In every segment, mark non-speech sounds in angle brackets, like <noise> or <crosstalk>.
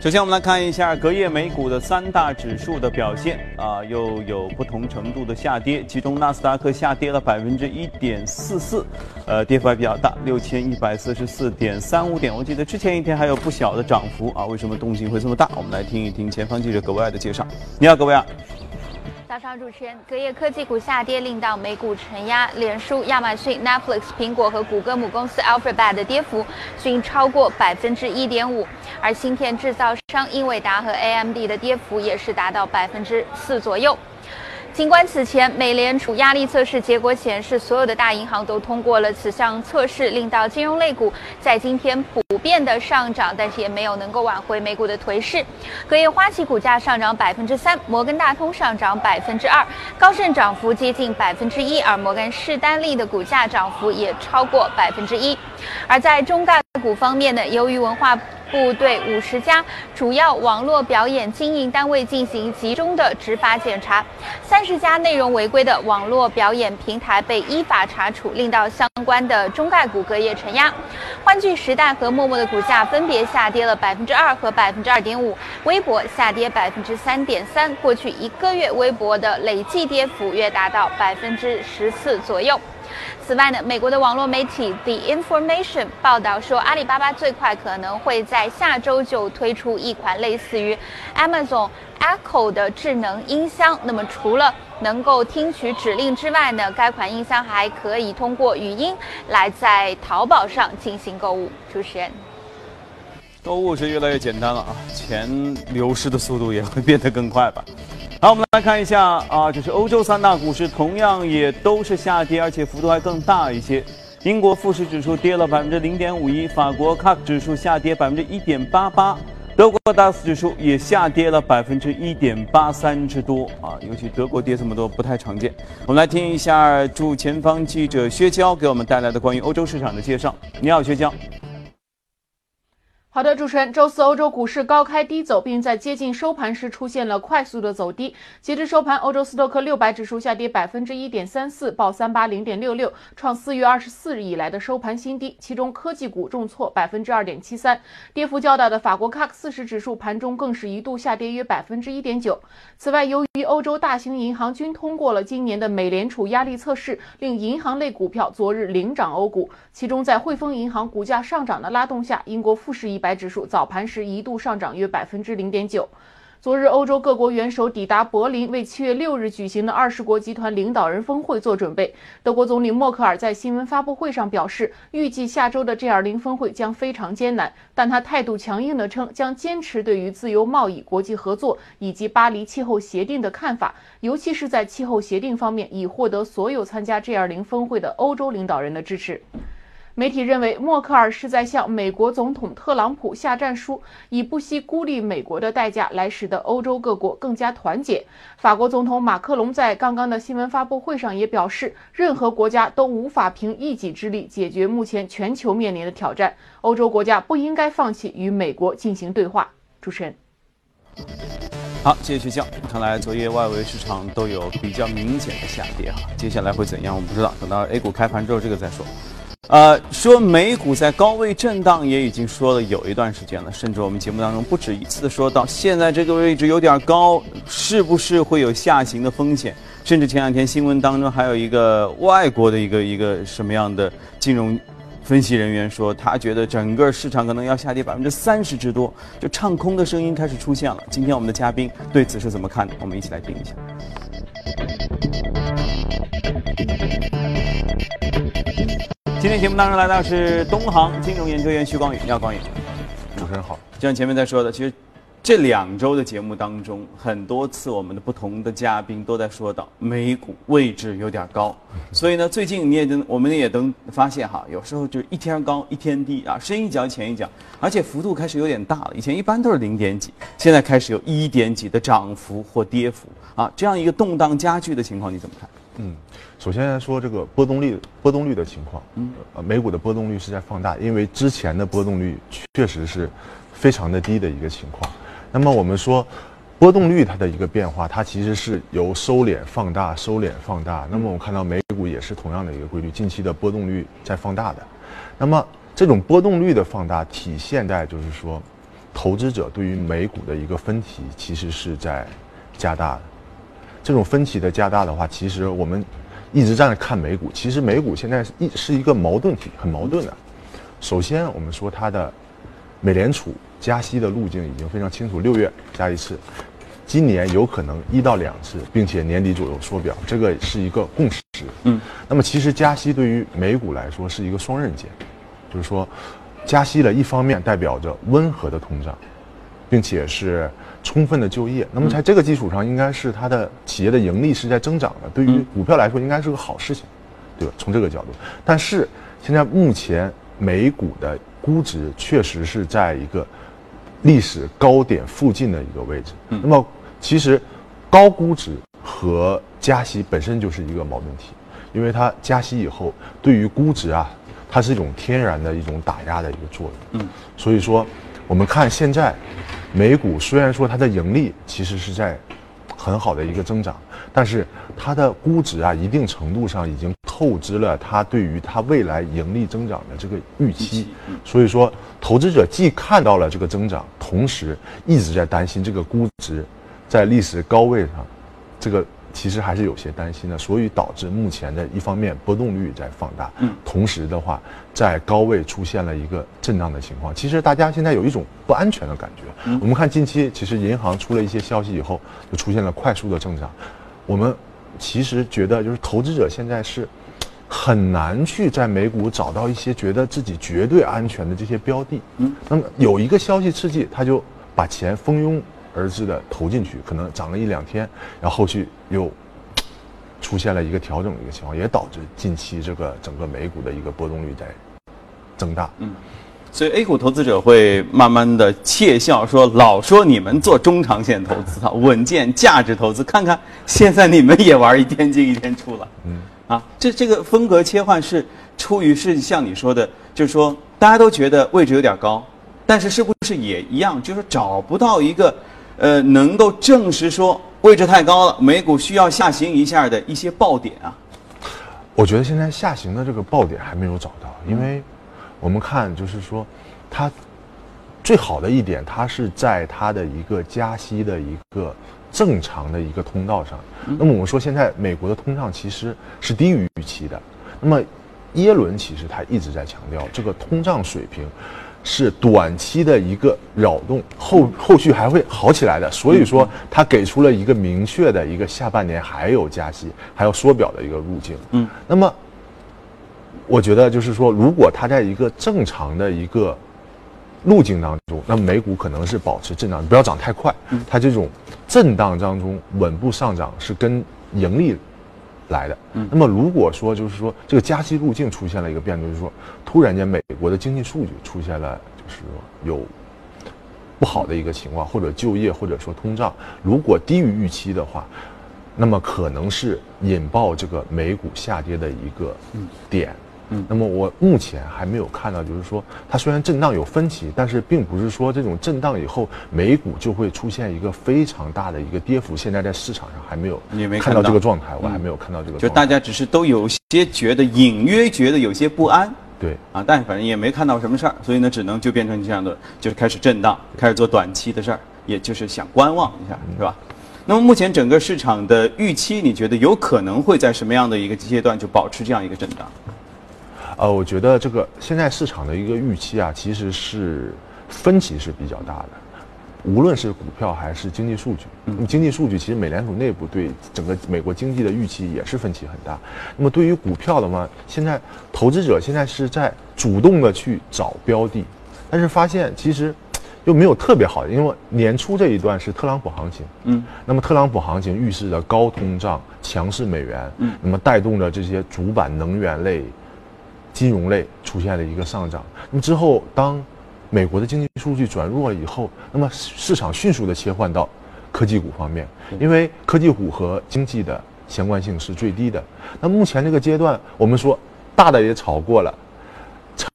首先，我们来看一下隔夜美股的三大指数的表现啊，又有不同程度的下跌。其中，纳斯达克下跌了百分之一点四四，呃，跌幅还比较大，六千一百四十四点三五点。我记得之前一天还有不小的涨幅啊，为什么动静会这么大？我们来听一听前方记者格维尔的介绍。你好，格维尔。早上主持人，隔夜科技股下跌，令到美股承压。脸书、亚马逊、Netflix、苹果和谷歌母公司 Alphabet 的跌幅均超过百分之一点五，而芯片制造商英伟达和 AMD 的跌幅也是达到百分之四左右。尽管此前美联储压力测试结果显示，所有的大银行都通过了此项测试，令到金融类股在今天普普遍的上涨，但是也没有能够挽回美股的颓势。隔夜花旗股价上涨百分之三，摩根大通上涨百分之二，高盛涨幅接近百分之一，而摩根士丹利的股价涨幅也超过百分之一。而在中概股方面呢，由于文化。部对五十家主要网络表演经营单位进行集中的执法检查，三十家内容违规的网络表演平台被依法查处，令到相关的中概股隔夜承压。欢聚时代和陌陌的股价分别下跌了百分之二和百分之二点五，微博下跌百分之三点三。过去一个月，微博的累计跌幅约达到百分之十四左右。此外呢，美国的网络媒体 The Information 报道说，阿里巴巴最快可能会在下周就推出一款类似于 Amazon Echo 的智能音箱。那么，除了能够听取指令之外呢，该款音箱还可以通过语音来在淘宝上进行购物。主持人，购物是越来越简单了啊，钱流失的速度也会变得更快吧。好，我们来看一下啊，就是欧洲三大股市同样也都是下跌，而且幅度还更大一些。英国富时指数跌了百分之零点五一，法国 CAC 指数下跌百分之一点八八，德国 DAX 指数也下跌了百分之一点八三之多啊，尤其德国跌这么多不太常见。我们来听一下驻前方记者薛娇给我们带来的关于欧洲市场的介绍。你好，薛娇。好的，主持人，周四欧洲股市高开低走，并在接近收盘时出现了快速的走低。截至收盘，欧洲斯托克六百指数下跌百分之一点三四，报三八零点六六，创四月二十四日以来的收盘新低。其中科技股重挫百分之二点七三，跌幅较大的法国 CAC 四十指数盘中更是一度下跌约百分之一点九。此外，由于欧洲大型银行均通过了今年的美联储压力测试，令银行类股票昨日领涨欧股。其中，在汇丰银行股价上涨的拉动下，英国富时一。百指数早盘时一度上涨约百分之零点九。昨日，欧洲各国元首抵达柏林，为七月六日举行的二十国集团领导人峰会做准备。德国总理默克尔在新闻发布会上表示，预计下周的 G20 峰会将非常艰难，但他态度强硬地称，将坚持对于自由贸易、国际合作以及巴黎气候协定的看法，尤其是在气候协定方面，已获得所有参加 G20 峰会的欧洲领导人的支持。媒体认为，默克尔是在向美国总统特朗普下战书，以不惜孤立美国的代价来使得欧洲各国更加团结。法国总统马克龙在刚刚的新闻发布会上也表示，任何国家都无法凭一己之力解决目前全球面临的挑战，欧洲国家不应该放弃与美国进行对话。主持人，好，谢谢徐教。看来昨夜外围市场都有比较明显的下跌哈，接下来会怎样我们不知道，等到 A 股开盘之后这个再说。呃，说美股在高位震荡也已经说了有一段时间了，甚至我们节目当中不止一次的说到，现在这个位置有点高，是不是会有下行的风险？甚至前两天新闻当中还有一个外国的一个一个什么样的金融分析人员说，他觉得整个市场可能要下跌百分之三十之多，就唱空的声音开始出现了。今天我们的嘉宾对此是怎么看的？我们一起来听一下。今天节目当中来到是东航金融研究员徐光宇，你好，光宇。主持人好。就像前面在说的，其实这两周的节目当中，很多次我们的不同的嘉宾都在说到美股位置有点高，<laughs> 所以呢，最近你也能，我们也能发现哈，有时候就是一天高一天低啊，深一脚浅一脚，而且幅度开始有点大了。以前一般都是零点几，现在开始有一点几的涨幅或跌幅啊，这样一个动荡加剧的情况，你怎么看？嗯。首先来说这个波动率波动率的情况，嗯，呃，美股的波动率是在放大，因为之前的波动率确实是非常的低的一个情况。那么我们说，波动率它的一个变化，它其实是由收敛放大、收敛放大。那么我们看到美股也是同样的一个规律，近期的波动率在放大的。那么这种波动率的放大体现在就是说，投资者对于美股的一个分歧其实是在加大的。这种分歧的加大的话，其实我们一直站着看美股，其实美股现在是一是一个矛盾体，很矛盾的。首先，我们说它的美联储加息的路径已经非常清楚，六月加一次，今年有可能一到两次，并且年底左右缩表，这个是一个共识。嗯，那么其实加息对于美股来说是一个双刃剑，就是说，加息了一方面代表着温和的通胀，并且是充分的就业。那么在这个基础上，应该是它的企业的盈利是在增长的，对于股票来说应该是个好事情，对吧？从这个角度，但是现在目前美股的估值确实是在一个历史高点附近的一个位置。那么其实高估值和加息本身就是一个矛盾体，因为它加息以后对于估值啊，它是一种天然的一种打压的一个作用。嗯，所以说我们看现在美股虽然说它的盈利其实是在很好的一个增长，但是它的估值啊，一定程度上已经透支了它对于它未来盈利增长的这个预期。所以说，投资者既看到了这个增长，同时一直在担心这个估值在历史高位上，这个其实还是有些担心的。所以导致目前的一方面波动率在放大，嗯，同时的话，在高位出现了一个震荡的情况。其实大家现在有一种不安全的感觉。我们看近期，其实银行出了一些消息以后，就出现了快速的增长。我们其实觉得，就是投资者现在是很难去在美股找到一些觉得自己绝对安全的这些标的。嗯，那么有一个消息刺激，他就把钱蜂拥而至的投进去，可能涨了一两天，然后后续又出现了一个调整的一个情况，也导致近期这个整个美股的一个波动率在增大。嗯。所以 A 股投资者会慢慢的窃笑说：“老说你们做中长线投资啊，稳健价值投资，看看现在你们也玩一天进一天出了。”嗯，啊，这这个风格切换是出于是像你说的，就是说大家都觉得位置有点高，但是是不是也一样，就是找不到一个呃能够证实说位置太高了，美股需要下行一下的一些爆点啊？我觉得现在下行的这个爆点还没有找到，因为。我们看，就是说，它最好的一点，它是在它的一个加息的一个正常的一个通道上。那么我们说，现在美国的通胀其实是低于预期的。那么耶伦其实他一直在强调，这个通胀水平是短期的一个扰动，后后续还会好起来的。所以说，他给出了一个明确的一个下半年还有加息、还有缩表的一个路径。嗯，那么。我觉得就是说，如果它在一个正常的一个路径当中，那美股可能是保持震荡，不要涨太快。它这种震荡当中稳步上涨是跟盈利来的。嗯那么如果说就是说这个加息路径出现了一个变动，就是说突然间美国的经济数据出现了就是说有不好的一个情况，或者就业或者说通胀如果低于预期的话，那么可能是引爆这个美股下跌的一个点。那么我目前还没有看到，就是说它虽然震荡有分歧，但是并不是说这种震荡以后美股就会出现一个非常大的一个跌幅。现在在市场上还没有你没看到这个状态，我还没有看到这个。就大家只是都有些觉得隐约觉得有些不安，对啊，但反正也没看到什么事儿，所以呢，只能就变成这样的，就是开始震荡，开始做短期的事儿，也就是想观望一下，是吧？那么目前整个市场的预期，你觉得有可能会在什么样的一个阶段就保持这样一个震荡？呃，我觉得这个现在市场的一个预期啊，其实是分歧是比较大的，无论是股票还是经济数据。那么经济数据其实美联储内部对整个美国经济的预期也是分歧很大。那么对于股票的话，现在投资者现在是在主动的去找标的，但是发现其实又没有特别好的，因为年初这一段是特朗普行情，嗯，那么特朗普行情预示着高通胀、强势美元，嗯，那么带动着这些主板能源类。金融类出现了一个上涨，那么之后，当美国的经济数据转弱了以后，那么市场迅速的切换到科技股方面，因为科技股和经济的相关性是最低的。那目前这个阶段，我们说大的也炒过了，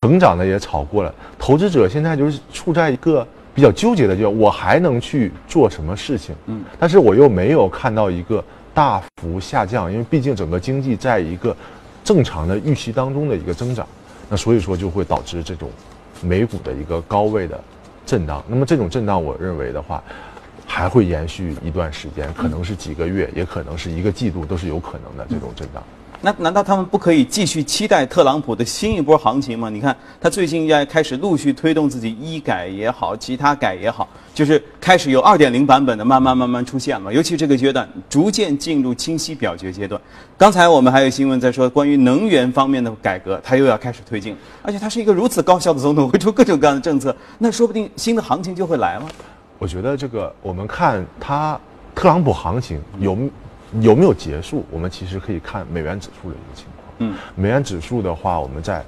成长的也炒过了，投资者现在就是处在一个比较纠结的，就我还能去做什么事情？嗯，但是我又没有看到一个大幅下降，因为毕竟整个经济在一个。正常的预期当中的一个增长，那所以说就会导致这种美股的一个高位的震荡。那么这种震荡，我认为的话，还会延续一段时间，可能是几个月，也可能是一个季度，都是有可能的这种震荡。那难道他们不可以继续期待特朗普的新一波行情吗？你看他最近在开始陆续推动自己医改也好，其他改也好，就是开始有二点零版本的慢慢慢慢出现了。尤其这个阶段逐渐进入清晰表决阶段。刚才我们还有新闻在说关于能源方面的改革，它又要开始推进，而且它是一个如此高效的总统，会出各种各样的政策，<laughs> 那说不定新的行情就会来了。我觉得这个我们看它特朗普行情有。有没有结束？我们其实可以看美元指数的一个情况。嗯，美元指数的话，我们在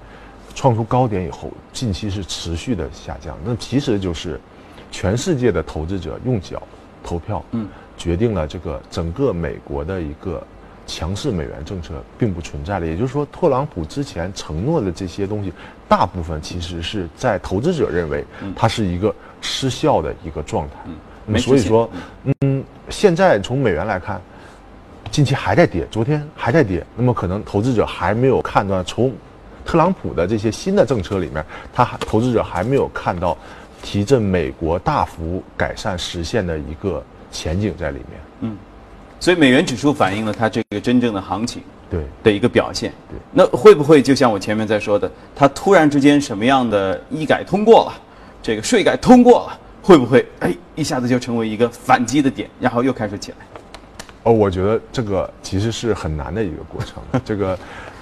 创出高点以后，近期是持续的下降。那其实就是全世界的投资者用脚投票，嗯，决定了这个整个美国的一个强势美元政策并不存在了。也就是说，特朗普之前承诺的这些东西，大部分其实是在投资者认为它是一个失效的一个状态。嗯，所以说，嗯，现在从美元来看。近期还在跌，昨天还在跌，那么可能投资者还没有看到从特朗普的这些新的政策里面，他还投资者还没有看到提振美国大幅改善实现的一个前景在里面。嗯，所以美元指数反映了它这个真正的行情对的一个表现。对，那会不会就像我前面在说的，它突然之间什么样的医改通过了，这个税改通过了，会不会哎一下子就成为一个反击的点，然后又开始起来？哦，我觉得这个其实是很难的一个过程。这个，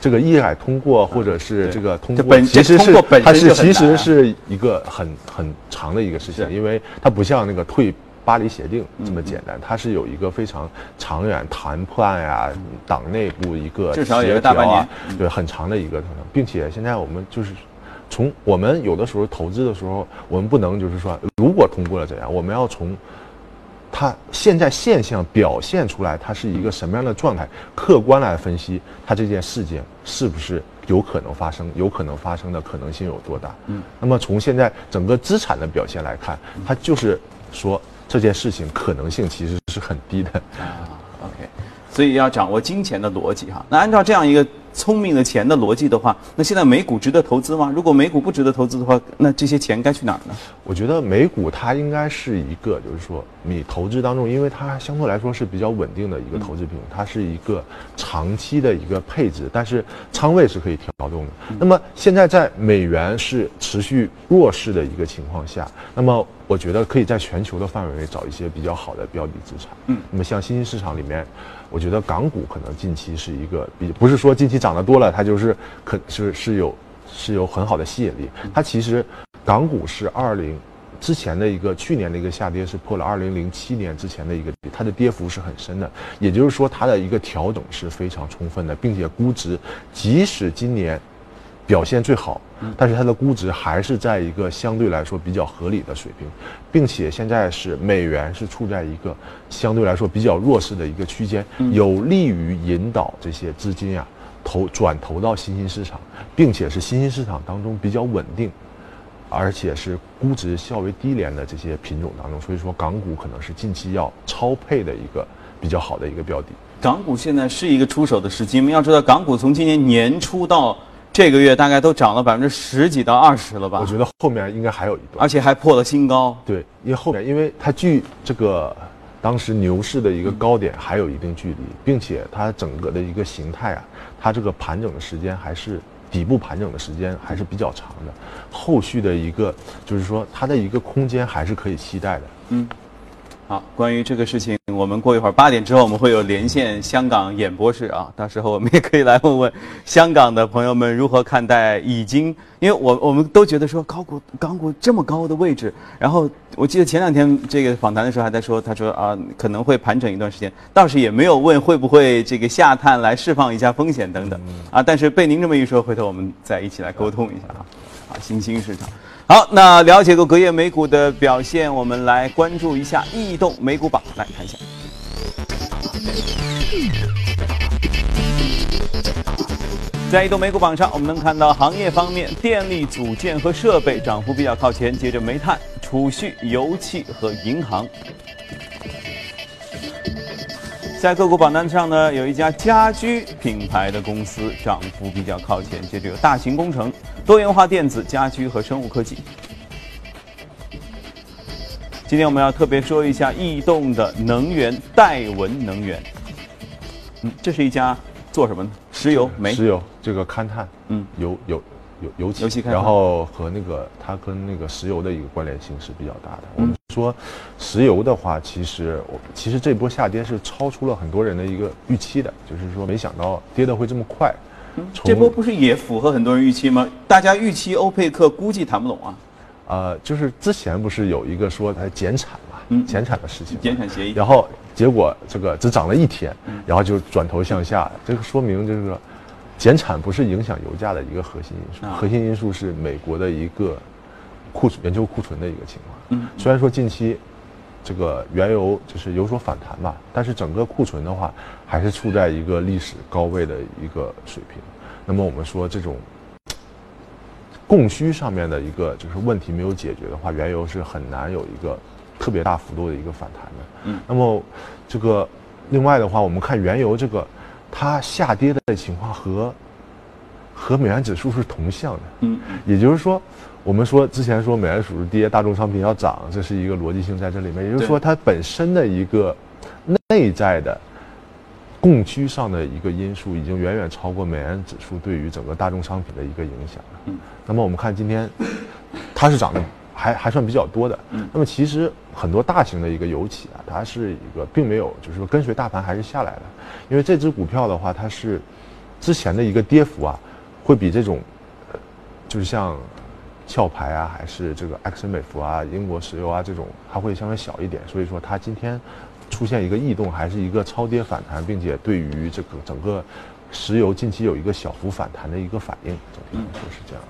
这个议海通过或者是这个通过，其实是它是其实是一个很很长的一个事情，因为它不像那个退巴黎协定这么简单，它是有一个非常长远谈判呀，党内部一个至少也大半年，对，很长的一个，并且现在我们就是从我们有的时候投资的时候，我们不能就是说如果通过了怎样，我们要从。它现在现象表现出来，它是一个什么样的状态？客观来分析，它这件事件是不是有可能发生？有可能发生的可能性有多大？嗯，那么从现在整个资产的表现来看，它就是说这件事情可能性其实是很低的。啊，OK，所以要掌握金钱的逻辑哈。那按照这样一个。聪明的钱的逻辑的话，那现在美股值得投资吗？如果美股不值得投资的话，那这些钱该去哪儿呢？我觉得美股它应该是一个，就是说你投资当中，因为它相对来说是比较稳定的一个投资品，它是一个长期的一个配置，但是仓位是可以调动的。那么现在在美元是持续弱势的一个情况下，那么我觉得可以在全球的范围内找一些比较好的标的资产。嗯，那么像新兴市场里面。我觉得港股可能近期是一个比，不是说近期涨得多了，它就是可是是有是有很好的吸引力。它其实港股是二零之前的一个去年的一个下跌是破了二零零七年之前的一个，它的跌幅是很深的。也就是说，它的一个调整是非常充分的，并且估值即使今年。表现最好，但是它的估值还是在一个相对来说比较合理的水平，并且现在是美元是处在一个相对来说比较弱势的一个区间，有利于引导这些资金啊投转投到新兴市场，并且是新兴市场当中比较稳定，而且是估值较为低廉的这些品种当中，所以说港股可能是近期要超配的一个比较好的一个标的。港股现在是一个出手的时机我们？要知道，港股从今年年初到这个月大概都涨了百分之十几到二十了吧？我觉得后面应该还有一段，而且还破了新高。对，因为后面，因为它距这个当时牛市的一个高点还有一定距离，并且它整个的一个形态啊，它这个盘整的时间还是底部盘整的时间还是比较长的，后续的一个就是说它的一个空间还是可以期待的。嗯。好，关于这个事情，我们过一会儿八点之后我们会有连线香港演播室啊，到时候我们也可以来问问香港的朋友们如何看待已经，因为我我们都觉得说高股港股这么高的位置，然后我记得前两天这个访谈的时候还在说，他说啊可能会盘整一段时间，倒是也没有问会不会这个下探来释放一下风险等等啊，但是被您这么一说，回头我们再一起来沟通一下啊，啊新兴市场。好，那了解过隔夜美股的表现，我们来关注一下异动美股榜，来看一下。在移动美股榜上，我们能看到行业方面，电力组件和设备涨幅比较靠前，接着煤炭、储蓄、油气和银行。在个股榜单上呢，有一家家居品牌的公司涨幅比较靠前，接着有大型工程。多元化电子、家居和生物科技。今天我们要特别说一下异动的能源戴文能源。嗯，这是一家做什么呢？石油、煤、石油这个勘探，嗯，油油油油气，油气然后和那个它跟那个石油的一个关联性是比较大的。我们说石油的话，其实我其实这波下跌是超出了很多人的一个预期的，就是说没想到跌得会这么快。从这波不是也符合很多人预期吗？大家预期欧佩克估计谈不拢啊，呃，就是之前不是有一个说它减产嘛，嗯减产的事情，减产协议。然后结果这个只涨了一天，然后就转头向下，这个说明这个减产不是影响油价的一个核心因素，啊核心因素是美国的一个库存研究库存的一个情况。嗯虽然说近期这个原油就是有所反弹吧，但是整个库存的话还是处在一个历史高位的一个水平。那么我们说这种供需上面的一个就是问题没有解决的话，原油是很难有一个特别大幅度的一个反弹的。嗯，那么这个另外的话，我们看原油这个它下跌的情况和和美元指数是同向的。嗯，也就是说，我们说之前说美元指数跌，大宗商品要涨，这是一个逻辑性在这里面。也就是说，它本身的一个内在的供需上的一个因素，已经远远超过美元指数对于整个大宗商品的一个影响那么我们看今天，它是涨的还还算比较多的。嗯。那么其实很多大型的一个油企啊，它是一个并没有就是说跟随大盘还是下来的，因为这只股票的话，它是之前的一个跌幅啊，会比这种呃就是像壳牌啊，还是这个埃克森美孚啊、英国石油啊这种，它会相对小一点，所以说它今天出现一个异动，还是一个超跌反弹，并且对于这个整个石油近期有一个小幅反弹的一个反应，整体来说是这样的。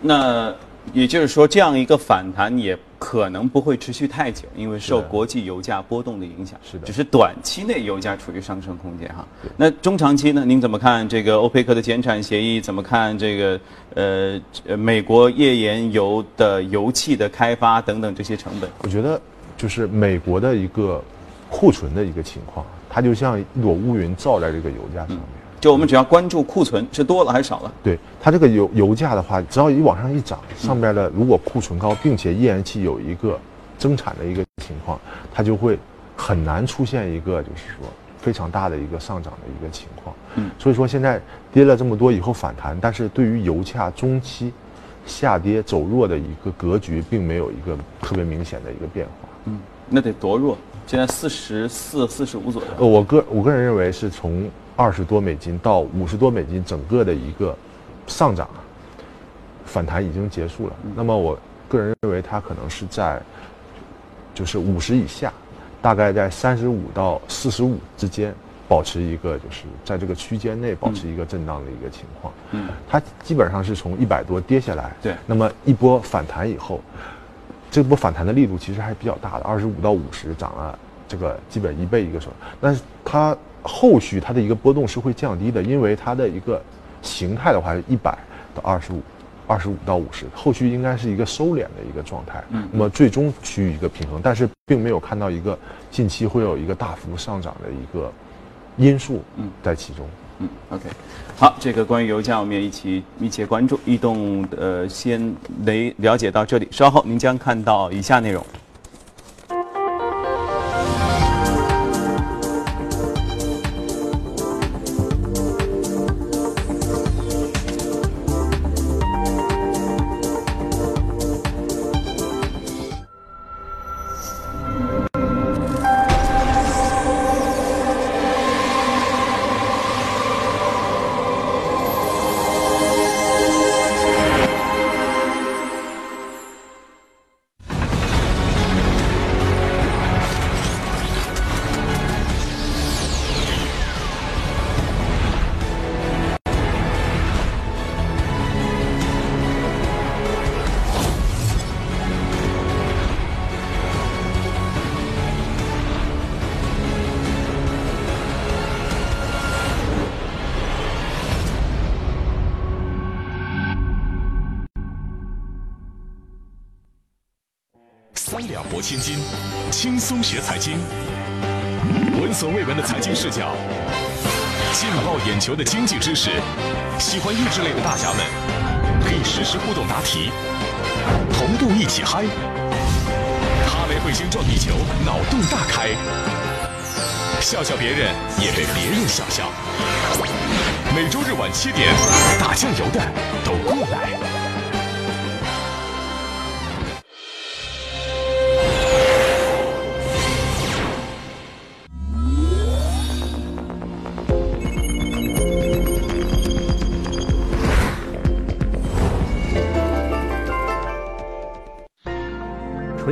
那也就是说，这样一个反弹也可能不会持续太久，因为受国际油价波动的影响。是的只是短期内油价处于上升空间哈。那中长期呢？您怎么看这个欧佩克的减产协议？怎么看这个呃呃美国页岩油的油气的开发等等这些成本？我觉得就是美国的一个库存的一个情况，它就像一朵乌云罩在这个油价上面。就我们只要关注库存是多了还是少了？对它这个油油价的话，只要一往上一涨，上边的如果库存高，并且页岩气有一个增产的一个情况，它就会很难出现一个就是说非常大的一个上涨的一个情况。嗯，所以说现在跌了这么多以后反弹，但是对于油价中期下跌走弱的一个格局，并没有一个特别明显的一个变化。嗯，那得多弱？现在四十四、四十五左右。呃，我个我个人认为是从二十多美金到五十多美金，整个的一个上涨啊，反弹已经结束了。那么我个人认为它可能是在就是五十以下，大概在三十五到四十五之间，保持一个就是在这个区间内保持一个震荡的一个情况。嗯，它基本上是从一百多跌下来，对那么一波反弹以后，这波反弹的力度其实还是比较大的，二十五到五十涨了这个基本一倍一个手，但是它后续它的一个波动是会降低的，因为它的一个形态的话是一百到二十五。二十五到五十，后续应该是一个收敛的一个状态，嗯那么最终趋于一个平衡，但是并没有看到一个近期会有一个大幅上涨的一个因素嗯在其中。嗯，OK，好，这个关于油价，我们也一起密切关注。异动呃，先雷了解到这里，稍后您将看到以下内容。千金，轻松学财经，闻所未闻的财经视角，劲爆眼球的经济知识，喜欢益智类的大侠们可以实时互动答题，同步一起嗨。哈雷彗星撞地球，脑洞大开；笑笑别人，也被别人笑笑。每周日晚七点，打酱油的都过来。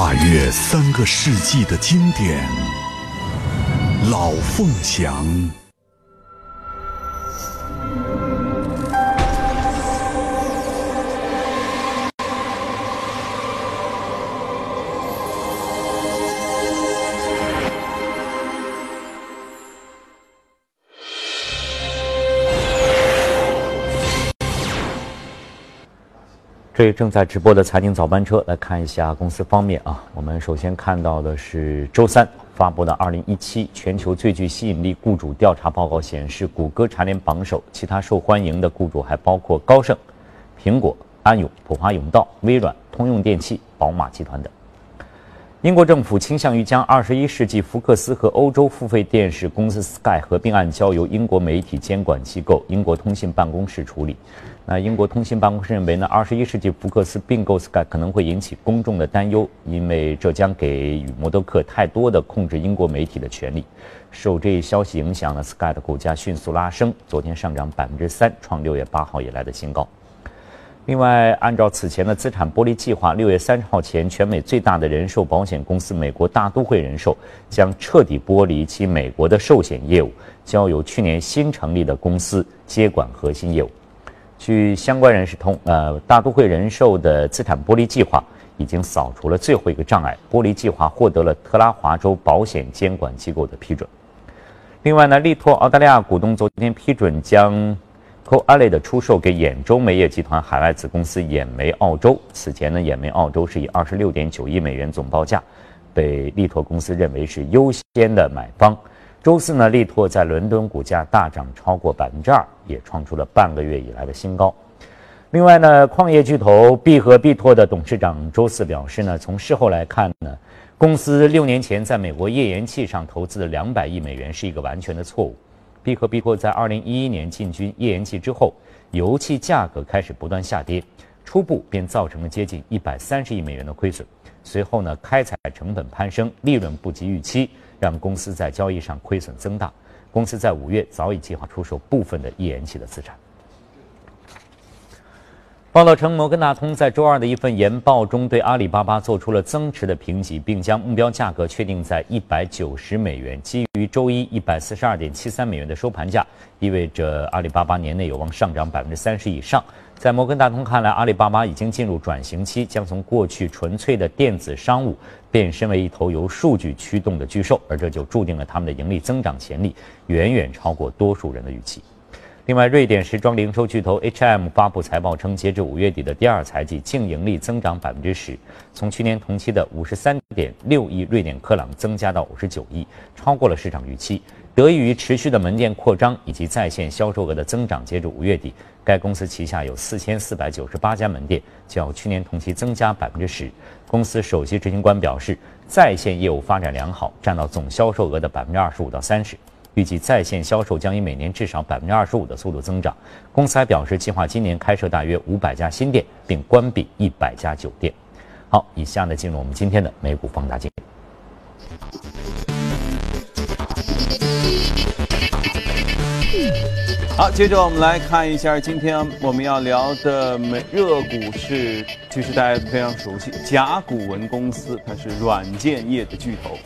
跨越三个世纪的经典，《老凤祥》。这里正在直播的财经早班车，来看一下公司方面啊。我们首先看到的是周三发布的二零一七全球最具吸引力雇主调查报告显示，谷歌蝉联榜首，其他受欢迎的雇主还包括高盛、苹果、安永、普华永道、微软、通用电气、宝马集团等。英国政府倾向于将二十一世纪福克斯和欧洲付费电视公司 Sky 合并案交由英国媒体监管机构英国通信办公室处理。那英国通信办公室认为呢，二十一世纪福克斯并购 Sky 可能会引起公众的担忧，因为这将给予默多克太多的控制英国媒体的权利。受这一消息影响呢，Sky 的股价迅速拉升，昨天上涨百分之三，创六月八号以来的新高。另外，按照此前的资产剥离计划，六月三十号前，全美最大的人寿保险公司美国大都会人寿将彻底剥离其美国的寿险业务，交由去年新成立的公司接管核心业务。据相关人士通，呃，大都会人寿的资产剥离计划已经扫除了最后一个障碍，剥离计划获得了特拉华州保险监管机构的批准。另外呢，力拓澳大利亚股东昨天批准将。Co a l e 的出售给兖州煤业集团海外子公司兖煤澳洲。此前呢，兖煤澳洲是以二十六点九亿美元总报价，被力拓公司认为是优先的买方。周四呢，力拓在伦敦股价大涨超过百分之二，也创出了半个月以来的新高。另外呢，矿业巨头必和必拓的董事长周四表示呢，从事后来看呢，公司六年前在美国页岩气上投资的两百亿美元是一个完全的错误。必和必拓在二零一一年进军页岩气之后，油气价格开始不断下跌，初步便造成了接近一百三十亿美元的亏损。随后呢，开采成本攀升，利润不及预期，让公司在交易上亏损增大。公司在五月早已计划出售部分的页岩气的资产。报道称，摩根大通在周二的一份研报中对阿里巴巴做出了增持的评级，并将目标价格确定在一百九十美元。基于周一一百四十二点七三美元的收盘价，意味着阿里巴巴年内有望上涨百分之三十以上。在摩根大通看来，阿里巴巴已经进入转型期，将从过去纯粹的电子商务变身为一头由数据驱动的巨兽，而这就注定了他们的盈利增长潜力远远超过多数人的预期。另外，瑞典时装零售巨头 H&M 发布财报称，截至五月底的第二财季净盈利增长百分之十，从去年同期的五十三点六亿瑞典克朗增加到五十九亿，超过了市场预期。得益于持续的门店扩张以及在线销售额的增长，截至五月底，该公司旗下有四千四百九十八家门店，较去年同期增加百分之十。公司首席执行官表示，在线业务发展良好，占到总销售额的百分之二十五到三十。预计在线销售将以每年至少百分之二十五的速度增长。公司还表示，计划今年开设大约五百家新店，并关闭一百家酒店。好，以下呢进入我们今天的美股放大镜。好，接着我们来看一下今天我们要聊的美热股是，其实大家非常熟悉，甲骨文公司，它是软件业的巨头。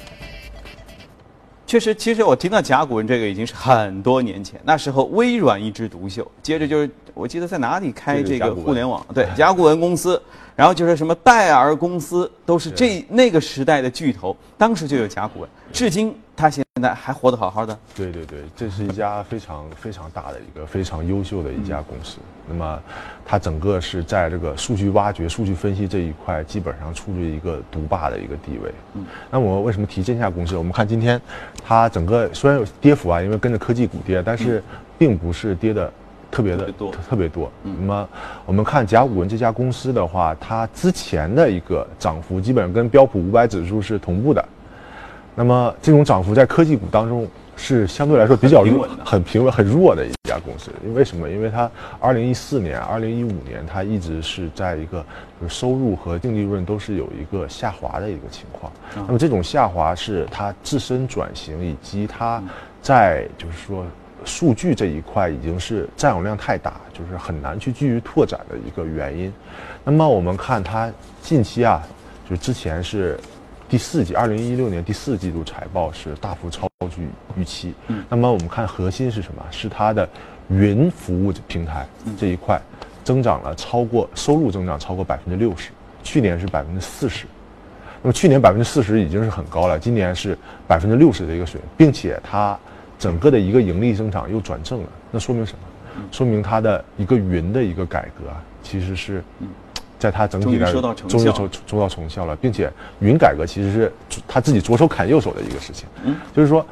确实，其实我听到甲骨文这个已经是很多年前，那时候微软一枝独秀，接着就是我记得在哪里开这个互联网，对，甲骨文公司，然后就是什么戴尔公司，都是这那个时代的巨头，当时就有甲骨文，至今它现在还活得好好的。对对对，这是一家非常非常大的一个非常优秀的一家公司。那么，它整个是在这个数据挖掘、数据分析这一块，基本上处于一个独霸的一个地位。嗯，那我为什么提这家公司？我们看今天，它整个虽然有跌幅啊，因为跟着科技股跌，但是并不是跌的特别的多，特别多。那么，我们看甲骨文这家公司的话，它之前的一个涨幅基本上跟标普五百指数是同步的。那么，这种涨幅在科技股当中。是相对来说比较弱、很平稳、很弱的一家公司。因为什么？因为它二零一四年、二零一五年，它一直是在一个就是收入和净利润都是有一个下滑的一个情况。那么这种下滑是它自身转型以及它在就是说数据这一块已经是占有量太大，就是很难去继续拓展的一个原因。那么我们看它近期啊，就之前是。第四季，二零一六年第四季度财报是大幅超出预期。嗯，那么我们看核心是什么？是它的云服务平台这一块增长了超过收入增长超过百分之六十，去年是百分之四十。那么去年百分之四十已经是很高了，今年是百分之六十的一个水平，并且它整个的一个盈利增长又转正了。那说明什么？说明它的一个云的一个改革啊，其实是。在它整体的终于收收到成效了，并且云改革其实是他自己左手砍右手的一个事情。嗯，就是说，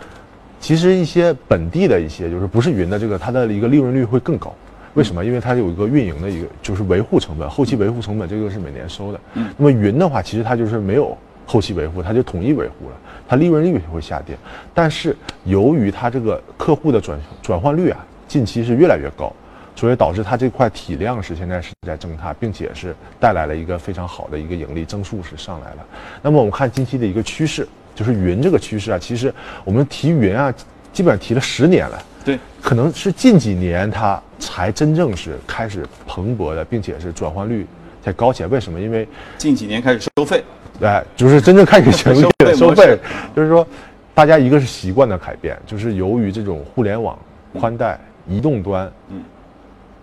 其实一些本地的一些就是不是云的这个，它的一个利润率会更高。为什么？因为它有一个运营的一个就是维护成本，后期维护成本这个是每年收的。嗯，那么云的话，其实它就是没有后期维护，它就统一维护了，它利润率会下跌。但是由于它这个客户的转转换率啊，近期是越来越高。所以导致它这块体量是现在是在增大，并且是带来了一个非常好的一个盈利增速是上来了。那么我们看近期的一个趋势，就是云这个趋势啊，其实我们提云啊，基本上提了十年了。对，可能是近几年它才真正是开始蓬勃的，并且是转换率在高起来。为什么？因为近几年开始收费，对，就是真正开始盈利了，收费。就是说，大家一个是习惯的改变，就是由于这种互联网宽带移动端，嗯。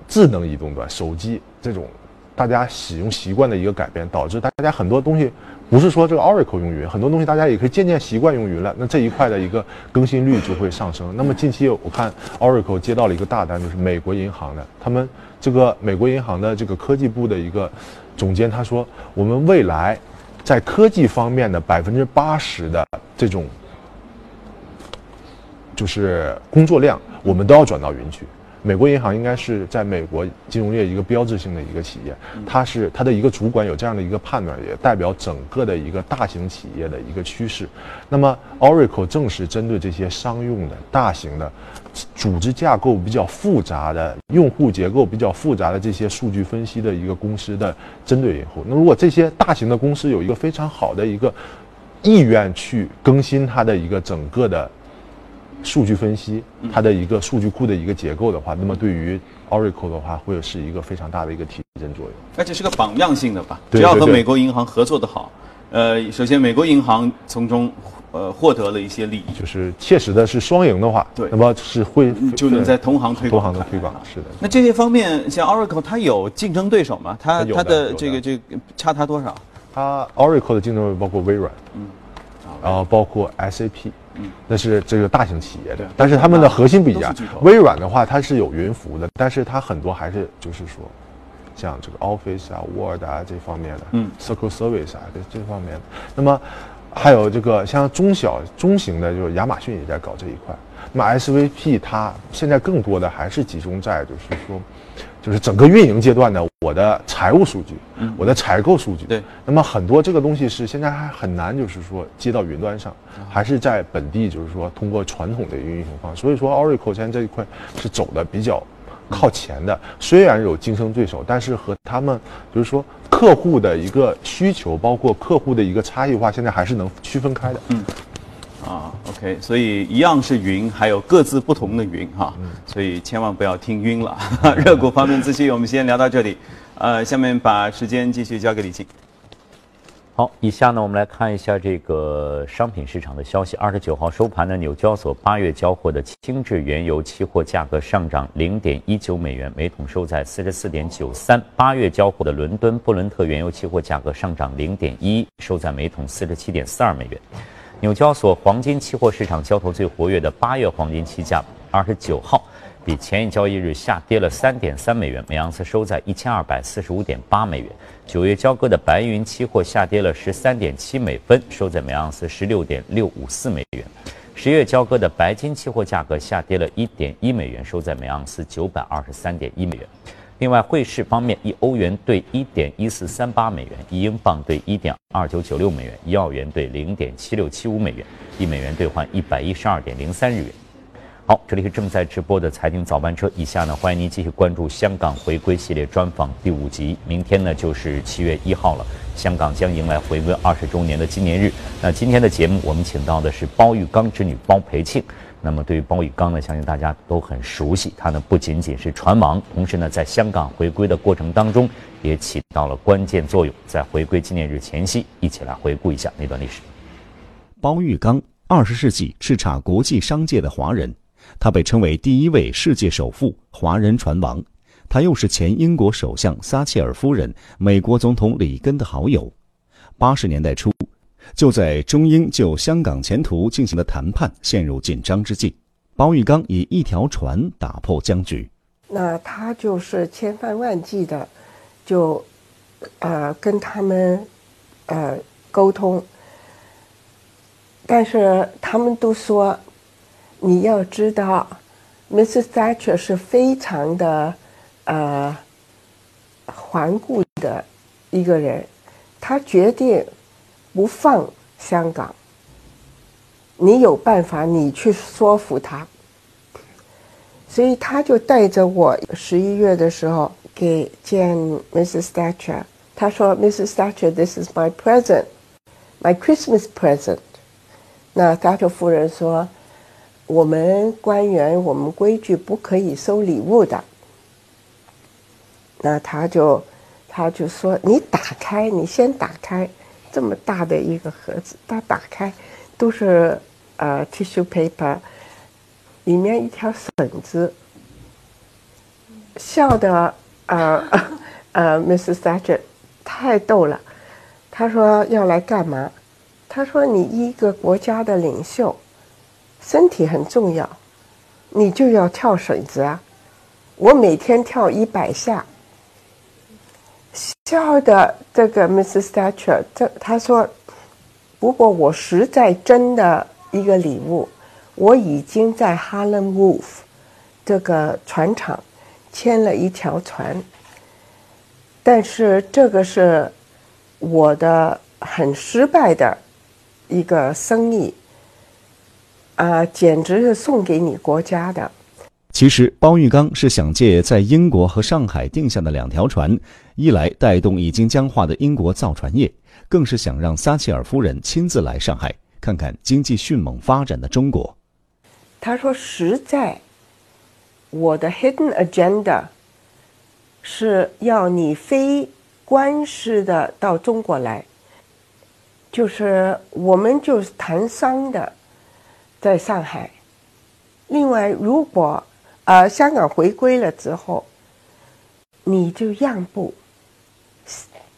智能移动端、手机这种大家使用习惯的一个改变，导致大家很多东西不是说这个 Oracle 用云，很多东西大家也可以渐渐习惯用云了。那这一块的一个更新率就会上升。那么近期我看 Oracle 接到了一个大单，就是美国银行的，他们这个美国银行的这个科技部的一个总监他说，我们未来在科技方面的百分之八十的这种就是工作量，我们都要转到云去。美国银行应该是在美国金融业一个标志性的一个企业，它是它的一个主管有这样的一个判断，也代表整个的一个大型企业的一个趋势。那么，Oracle 正是针对这些商用的大型的、组织架构比较复杂的、用户结构比较复杂的这些数据分析的一个公司的针对用户。那如果这些大型的公司有一个非常好的一个意愿去更新它的一个整个的。数据分析，它的一个数据库的一个结构的话，那么对于 Oracle 的话，会是一个非常大的一个提振作用，而且是个榜样性的吧。只要和美国银行合作的好，呃，首先美国银行从中呃获得了一些利益，就是切实的是双赢的话，对，那么是会就能在同行推同行的推广，是的。那这些方面，像 Oracle 它有竞争对手吗？它它的这个这个差它多少？它 Oracle 的竞争包括微软，嗯，然后包括 SAP。那是这个大型企业的，但是他们的核心不一样。微软的话，它是有云服务的，但是它很多还是就是说，像这个 Office 啊、Word 啊这方面的，嗯，Circle Service 啊这这方面的。那么还有这个像中小中型的，就是亚马逊也在搞这一块。那么 SVP 它现在更多的还是集中在就是说。就是整个运营阶段的我的财务数据，我的采购数据。对，那么很多这个东西是现在还很难，就是说接到云端上，还是在本地，就是说通过传统的一个运行方式。所以说，Oracle 现在这一块是走的比较靠前的。虽然有竞争对手，但是和他们就是说客户的一个需求，包括客户的一个差异化，现在还是能区分开的。嗯。啊，OK，所以一样是云，还有各自不同的云哈，所以千万不要听晕了。<laughs> 热股方面资讯我们先聊到这里，呃，下面把时间继续交给李静。好，以下呢，我们来看一下这个商品市场的消息。二十九号收盘呢，纽交所八月交货的轻质原油期货价格上涨零点一九美元，每桶收在四十四点九三。八月交货的伦敦布伦特原油期货价格上涨零点一，收在每桶四十七点四二美元。纽交所黄金期货市场交投最活跃的八月黄金期价，二十九号。比前一交易日下跌了三点三美元，每盎司收在一千二百四十五点八美元。九月交割的白银期货下跌了十三点七美分，收在每盎司十六点六五四美元。十月交割的白金期货价格下跌了一点一美元，收在每盎司九百二十三点一美元。另外，汇市方面，一欧元兑一点一四三八美元，一英镑兑一点二九九六美元，一澳元兑零点七六七五美元，一美元兑换一百一十二点零三日元。好，这里是正在直播的财经早班车。以下呢，欢迎您继续关注香港回归系列专访第五集。明天呢，就是七月一号了，香港将迎来回归二十周年的纪念日。那今天的节目，我们请到的是包玉刚之女包培庆。那么，对于包玉刚呢，相信大家都很熟悉。他呢，不仅仅是船王，同时呢，在香港回归的过程当中，也起到了关键作用。在回归纪念日前夕，一起来回顾一下那段历史。包玉刚，二十世纪叱咤国际商界的华人。他被称为第一位世界首富、华人船王。他又是前英国首相撒切尔夫人、美国总统里根的好友。八十年代初，就在中英就香港前途进行的谈判陷入紧张之际，包玉刚以一条船打破僵局。那他就是千番万计的，就，呃，跟他们，呃，沟通。但是他们都说。你要知道，Mrs. Thatcher 是非常的，呃，顽固的一个人，他决定不放香港。你有办法，你去说服他。所以他就带着我十一月的时候给见 Mrs. Thatcher，他说：“Mrs. Thatcher，this is my present，my Christmas present。”那 Thatcher 夫人说。我们官员，我们规矩不可以收礼物的。那他就，他就说：“你打开，你先打开这么大的一个盒子。”他打开，都是呃 tissue paper，里面一条绳子。笑的呃 <laughs> 呃，Mrs. Thatcher 太逗了。他说要来干嘛？他说你一个国家的领袖。身体很重要，你就要跳绳子啊！我每天跳一百下。笑的这个 Mrs. Thatcher，这他说，如果我实在真的一个礼物，我已经在 Harlem Wolf 这个船厂签了一条船，但是这个是我的很失败的一个生意。啊，简直是送给你国家的。其实，包玉刚是想借在英国和上海定下的两条船，一来带动已经僵化的英国造船业，更是想让撒切尔夫人亲自来上海看看经济迅猛发展的中国。他说：“实在，我的 hidden agenda 是要你非官式的到中国来，就是我们就是谈商的。”在上海。另外，如果呃香港回归了之后，你就让步，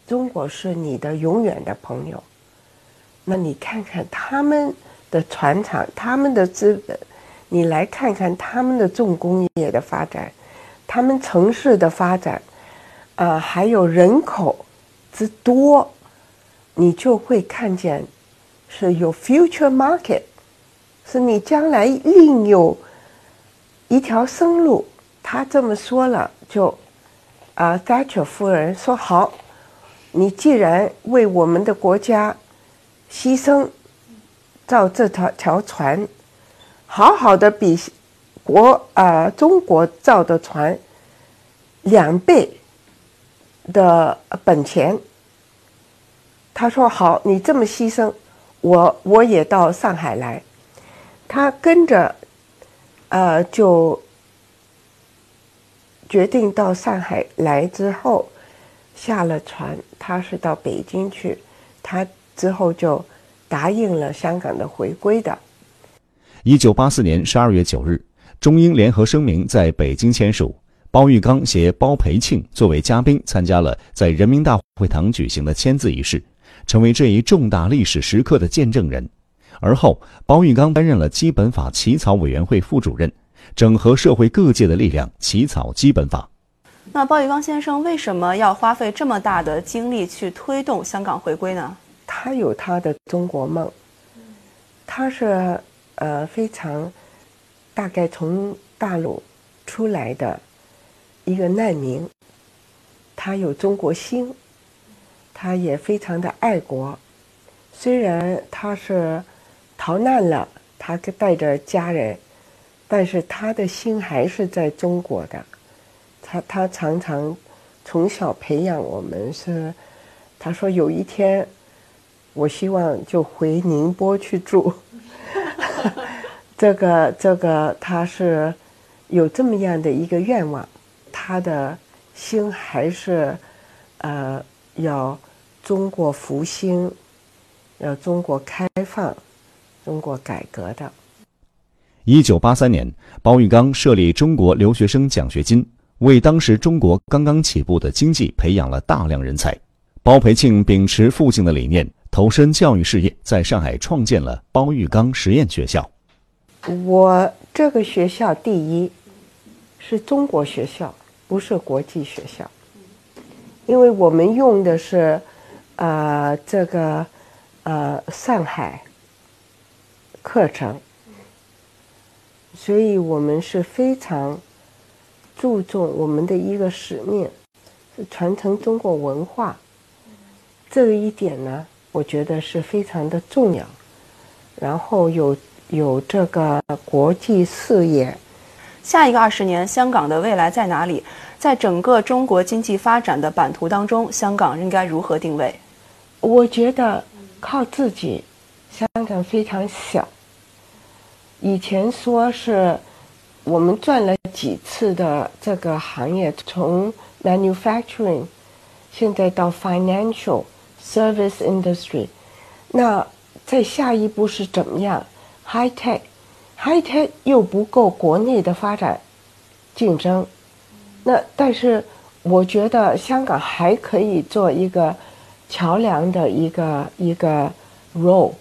中国是你的永远的朋友。那你看看他们的船厂、他们的资本，你来看看他们的重工业的发展，他们城市的发展，啊，还有人口之多，你就会看见是有 future market。是你将来另有一条生路。他这么说了，就啊，Thatcher 夫人说好，你既然为我们的国家牺牲造这条条船，好好的比国啊中国造的船两倍的本钱。他说好，你这么牺牲，我我也到上海来。他跟着，呃，就决定到上海来之后，下了船，他是到北京去他之后就答应了香港的回归的。一九八四年十二月九日，中英联合声明在北京签署，包玉刚携包培庆作为嘉宾参加了在人民大会堂举行的签字仪式，成为这一重大历史时刻的见证人。而后，包玉刚担任了基本法起草委员会副主任，整合社会各界的力量起草基本法。那包玉刚先生为什么要花费这么大的精力去推动香港回归呢？他有他的中国梦，他是呃非常大概从大陆出来的一个难民，他有中国心，他也非常的爱国。虽然他是逃难了，他带着家人，但是他的心还是在中国的。他他常常从小培养我们是，他说有一天，我希望就回宁波去住。<laughs> 这个这个他是有这么样的一个愿望，他的心还是呃要中国复兴，要中国开放，中国改革的。一九八三年，包玉刚设立中国留学生奖学金。为当时中国刚刚起步的经济培养了大量人才，包培庆秉持父亲的理念，投身教育事业，在上海创建了包玉刚实验学校。我这个学校第一是中国学校，不是国际学校，因为我们用的是，呃，这个呃上海课程，所以我们是非常。注重我们的一个使命是传承中国文化，这一点呢，我觉得是非常的重要。然后有有这个国际视野，下一个二十年，香港的未来在哪里？在整个中国经济发展的版图当中，香港应该如何定位？我觉得靠自己，香港非常小。以前说是。我们转了几次的这个行业，从 manufacturing，现在到 financial service industry，那在下一步是怎么样？high tech，high tech 又不够国内的发展竞争，那但是我觉得香港还可以做一个桥梁的一个一个 role，